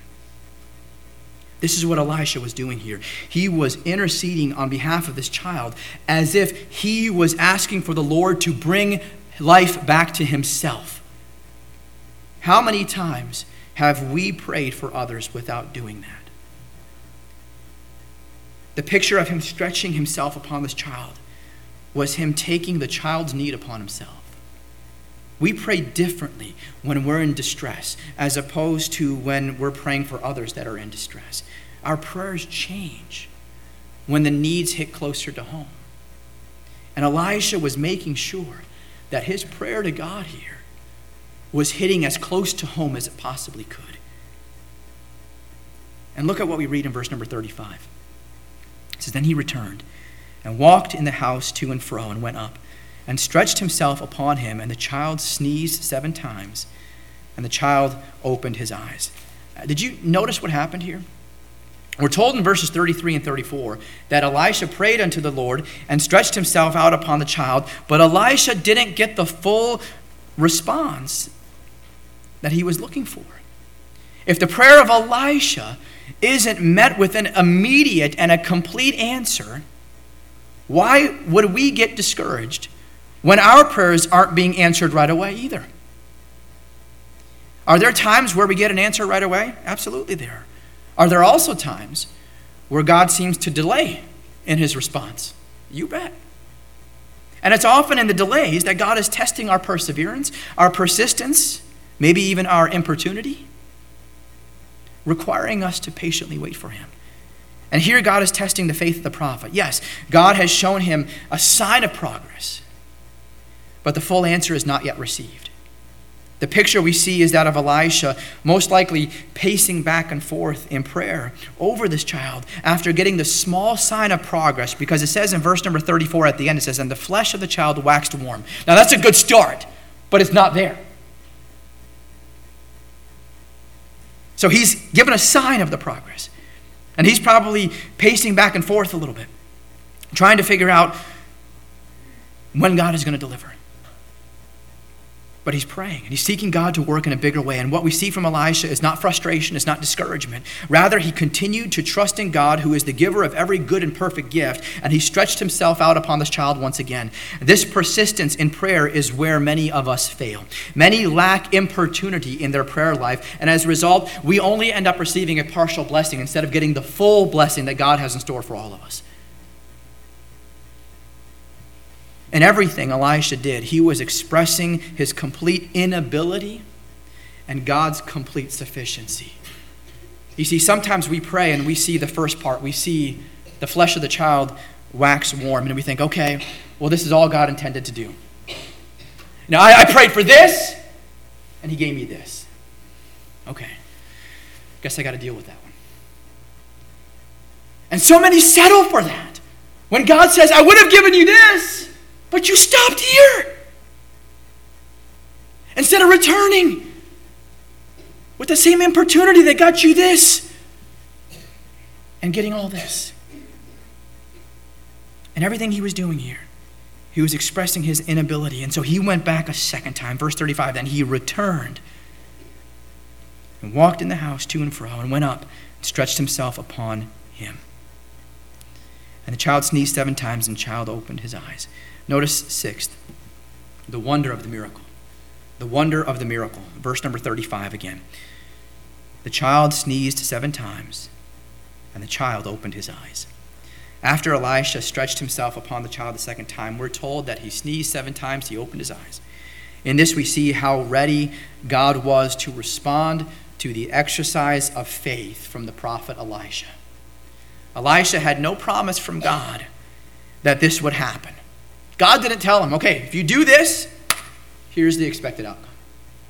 This is what Elisha was doing here. He was interceding on behalf of this child as if he was asking for the Lord to bring life back to himself. How many times have we prayed for others without doing that? The picture of him stretching himself upon this child was him taking the child's need upon himself. We pray differently when we're in distress as opposed to when we're praying for others that are in distress. Our prayers change when the needs hit closer to home. And Elisha was making sure that his prayer to God here was hitting as close to home as it possibly could. And look at what we read in verse number 35. It says, Then he returned and walked in the house to and fro and went up and stretched himself upon him, and the child sneezed seven times, and the child opened his eyes. Uh, did you notice what happened here? We're told in verses 33 and 34 that Elisha prayed unto the Lord and stretched himself out upon the child, but Elisha didn't get the full response that he was looking for. If the prayer of Elisha isn't met with an immediate and a complete answer, why would we get discouraged when our prayers aren't being answered right away either. Are there times where we get an answer right away? Absolutely, there are. There also times where God seems to delay in his response? You bet. And it's often in the delays that God is testing our perseverance, our persistence, maybe even our importunity, requiring us to patiently wait for him. And here God is testing the faith of the prophet. Yes, God has shown him a sign of progress but the full answer is not yet received. The picture we see is that of Elisha, most likely pacing back and forth in prayer over this child after getting the small sign of progress, because it says in verse number 34 at the end, it says, And the flesh of the child waxed warm. Now that's a good start, but it's not there. So he's given a sign of the progress. And he's probably pacing back and forth a little bit, trying to figure out when God is going to deliver but he's praying and he's seeking God to work in a bigger way. And what we see from Elisha is not frustration, it's not discouragement. Rather, he continued to trust in God, who is the giver of every good and perfect gift, and he stretched himself out upon this child once again. This persistence in prayer is where many of us fail. Many lack importunity in their prayer life, and as a result, we only end up receiving a partial blessing instead of getting the full blessing that God has in store for all of us. And everything Elisha did, he was expressing his complete inability and God's complete sufficiency. You see, sometimes we pray and we see the first part. We see the flesh of the child wax warm, and we think, okay, well, this is all God intended to do. Now, I, I prayed for this, and He gave me this. Okay, guess I got to deal with that one. And so many settle for that. When God says, I would have given you this, but you stopped here. Instead of returning. with the same importunity that got you this and getting all this. And everything he was doing here, he was expressing his inability. And so he went back a second time. Verse 35 then he returned and walked in the house to and fro and went up and stretched himself upon him. And the child sneezed seven times, and the child opened his eyes. Notice sixth, the wonder of the miracle. The wonder of the miracle. Verse number 35 again. The child sneezed seven times, and the child opened his eyes. After Elisha stretched himself upon the child the second time, we're told that he sneezed seven times, he opened his eyes. In this, we see how ready God was to respond to the exercise of faith from the prophet Elisha. Elisha had no promise from God that this would happen. God didn't tell him, okay, if you do this, here's the expected outcome.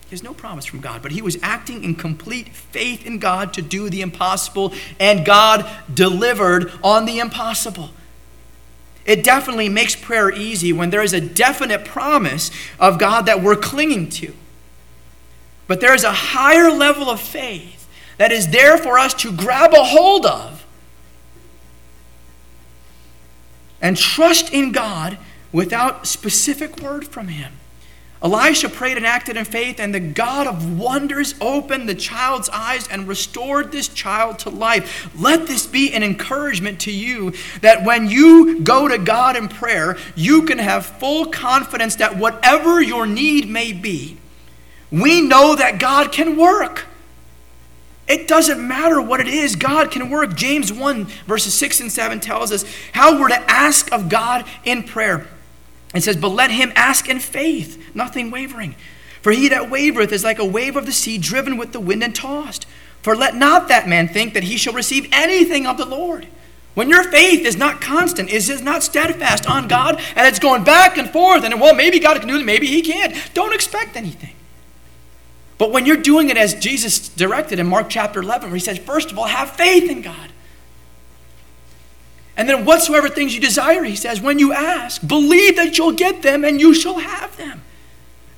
There's no promise from God, but he was acting in complete faith in God to do the impossible, and God delivered on the impossible. It definitely makes prayer easy when there is a definite promise of God that we're clinging to. But there is a higher level of faith that is there for us to grab a hold of and trust in God without specific word from Him. Elisha prayed and acted in faith, and the God of wonders opened the child's eyes and restored this child to life. Let this be an encouragement to you that when you go to God in prayer, you can have full confidence that whatever your need may be, we know that God can work. It doesn't matter what it is, God can work. James 1, verses 6 and 7 tells us how we're to ask of God in prayer. It says, But let him ask in faith, nothing wavering. For he that wavereth is like a wave of the sea driven with the wind and tossed. For let not that man think that he shall receive anything of the Lord. When your faith is not constant, is is not steadfast on God, and it's going back and forth, and well, maybe God can do it, maybe he can't. Don't expect anything. But when you're doing it as Jesus directed in Mark chapter 11, where he says, first of all, have faith in God. And then whatsoever things you desire, he says, when you ask, believe that you'll get them and you shall have them.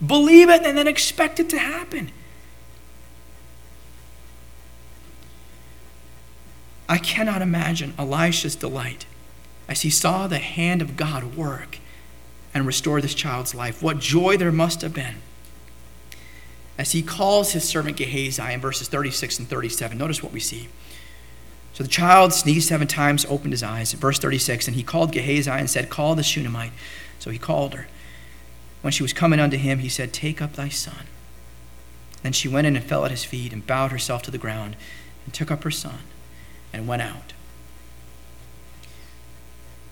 Believe it and then expect it to happen. I cannot imagine Elisha's delight as he saw the hand of God work and restore this child's life. What joy there must have been as he calls his servant Gehazi in verses 36 and 37. Notice what we see. So the child sneezed seven times, opened his eyes. Verse 36 And he called Gehazi and said, Call the Shunammite. So he called her. When she was coming unto him, he said, Take up thy son. Then she went in and fell at his feet and bowed herself to the ground and took up her son and went out.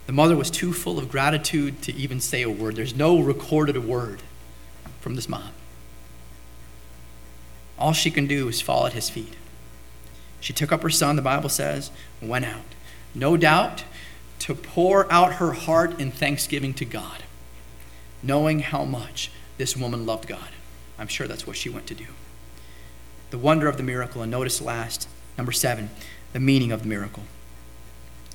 The mother was too full of gratitude to even say a word. There's no recorded word from this mom. All she can do is fall at his feet. She took up her son, the Bible says, went out. No doubt to pour out her heart in thanksgiving to God, knowing how much this woman loved God. I'm sure that's what she went to do. The wonder of the miracle, and notice last, number seven, the meaning of the miracle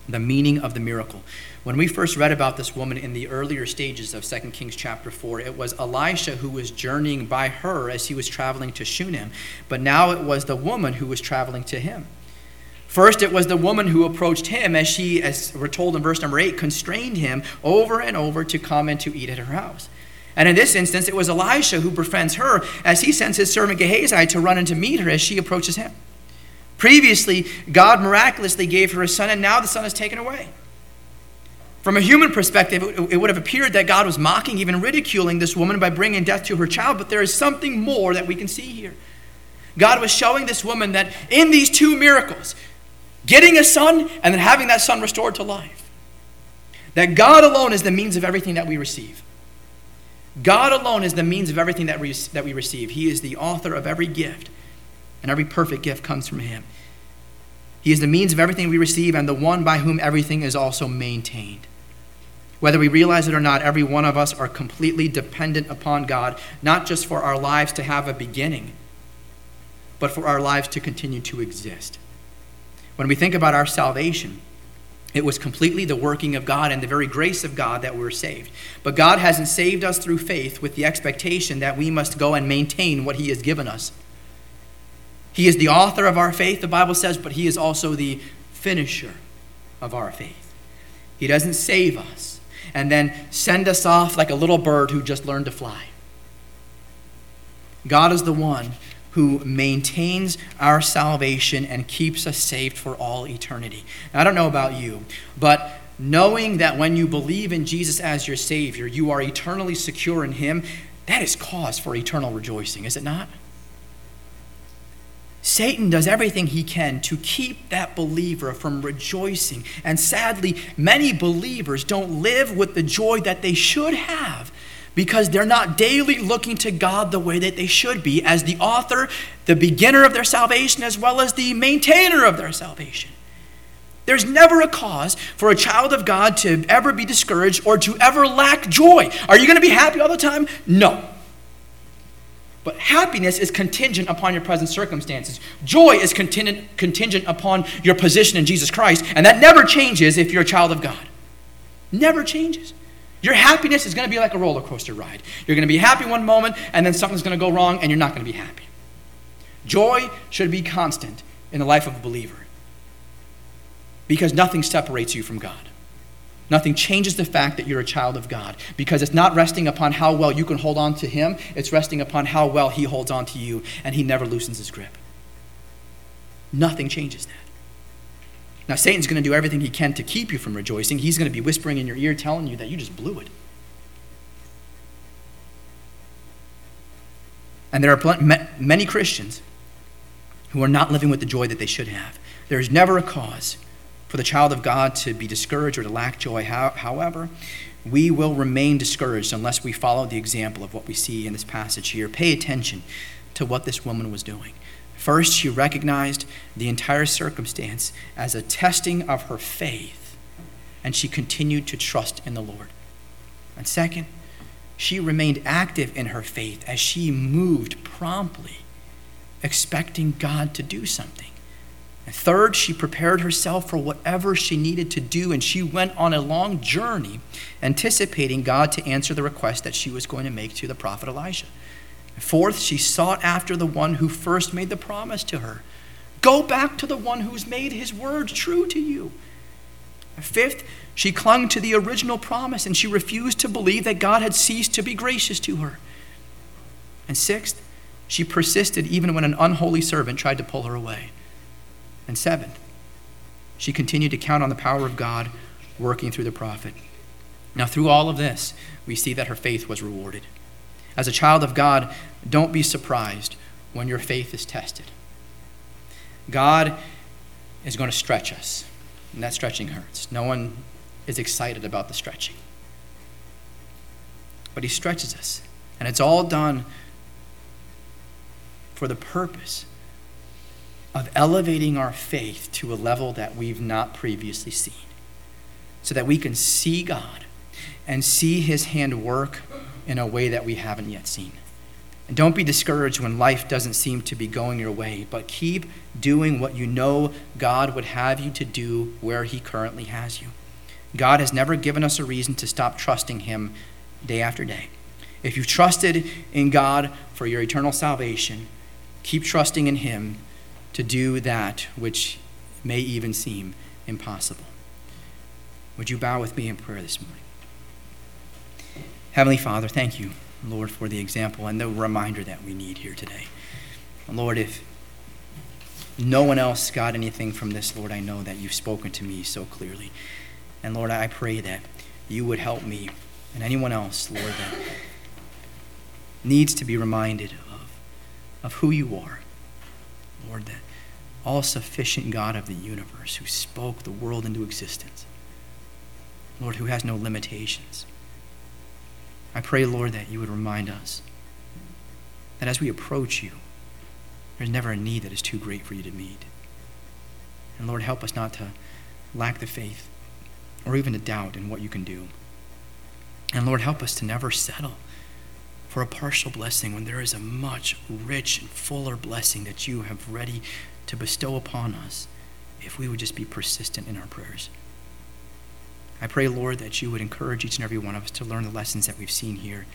the meaning of the miracle. When we first read about this woman in the earlier stages of 2 Kings chapter 4, it was Elisha who was journeying by her as he was traveling to Shunem, but now it was the woman who was traveling to him. First, it was the woman who approached him as she, as we're told in verse number 8, constrained him over and over to come and to eat at her house. And in this instance, it was Elisha who befriends her as he sends his servant Gehazi to run and to meet her as she approaches him. Previously, God miraculously gave her a son, and now the son is taken away. From a human perspective, it would have appeared that God was mocking, even ridiculing this woman by bringing death to her child, but there is something more that we can see here. God was showing this woman that in these two miracles, getting a son and then having that son restored to life, that God alone is the means of everything that we receive. God alone is the means of everything that we, that we receive. He is the author of every gift, and every perfect gift comes from Him. He is the means of everything we receive and the one by whom everything is also maintained. Whether we realize it or not, every one of us are completely dependent upon God, not just for our lives to have a beginning, but for our lives to continue to exist. When we think about our salvation, it was completely the working of God and the very grace of God that we were saved. But God hasn't saved us through faith with the expectation that we must go and maintain what He has given us. He is the author of our faith, the Bible says, but He is also the finisher of our faith. He doesn't save us and then send us off like a little bird who just learned to fly. God is the one who maintains our salvation and keeps us saved for all eternity. Now, I don't know about you, but knowing that when you believe in Jesus as your Savior, you are eternally secure in Him, that is cause for eternal rejoicing, is it not? Satan does everything he can to keep that believer from rejoicing. And sadly, many believers don't live with the joy that they should have because they're not daily looking to God the way that they should be as the author, the beginner of their salvation, as well as the maintainer of their salvation. There's never a cause for a child of God to ever be discouraged or to ever lack joy. Are you going to be happy all the time? No. But happiness is contingent upon your present circumstances. Joy is contingent, contingent upon your position in Jesus Christ, and that never changes if you're a child of God. Never changes. Your happiness is going to be like a roller coaster ride. You're going to be happy one moment, and then something's going to go wrong, and you're not going to be happy. Joy should be constant in the life of a believer because nothing separates you from God. Nothing changes the fact that you're a child of God because it's not resting upon how well you can hold on to Him, it's resting upon how well He holds on to you, and He never loosens His grip. Nothing changes that. Now, Satan's going to do everything he can to keep you from rejoicing. He's going to be whispering in your ear, telling you that you just blew it. And there are many Christians who are not living with the joy that they should have. There is never a cause for the child of God to be discouraged or to lack joy. However, we will remain discouraged unless we follow the example of what we see in this passage here. Pay attention to what this woman was doing. First, she recognized the entire circumstance as a testing of her faith, and she continued to trust in the Lord. And second, she remained active in her faith as she moved promptly, expecting God to do something. And third, she prepared herself for whatever she needed to do, and she went on a long journey anticipating God to answer the request that she was going to make to the prophet Elijah. Fourth, she sought after the one who first made the promise to her. Go back to the one who's made his word true to you. Fifth, she clung to the original promise and she refused to believe that God had ceased to be gracious to her. And sixth, she persisted even when an unholy servant tried to pull her away. And seventh, she continued to count on the power of God working through the prophet. Now, through all of this, we see that her faith was rewarded. As a child of God, don't be surprised when your faith is tested. God is going to stretch us, and that stretching hurts. No one is excited about the stretching. But He stretches us, and it's all done for the purpose of elevating our faith to a level that we've not previously seen, so that we can see God and see His hand work in a way that we haven't yet seen. And don't be discouraged when life doesn't seem to be going your way, but keep doing what you know God would have you to do where He currently has you. God has never given us a reason to stop trusting Him day after day. If you've trusted in God for your eternal salvation, keep trusting in Him to do that which may even seem impossible. Would you bow with me in prayer this morning? Heavenly Father, thank you, Lord, for the example and the reminder that we need here today. Lord, if no one else got anything from this, Lord, I know that you've spoken to me so clearly. And Lord, I pray that you would help me and anyone else, Lord, that needs to be reminded of, of who you are. Lord, the all sufficient God of the universe who spoke the world into existence. Lord, who has no limitations. I pray, Lord, that you would remind us that as we approach you, there's never a need that is too great for you to meet. And Lord, help us not to lack the faith or even to doubt in what you can do. And Lord, help us to never settle for a partial blessing when there is a much rich and fuller blessing that you have ready to bestow upon us if we would just be persistent in our prayers. I pray, Lord, that you would encourage each and every one of us to learn the lessons that we've seen here,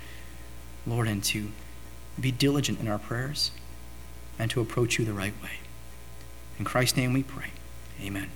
Lord, and to be diligent in our prayers. and to approach you the right way. In Christ's name we pray. Amen.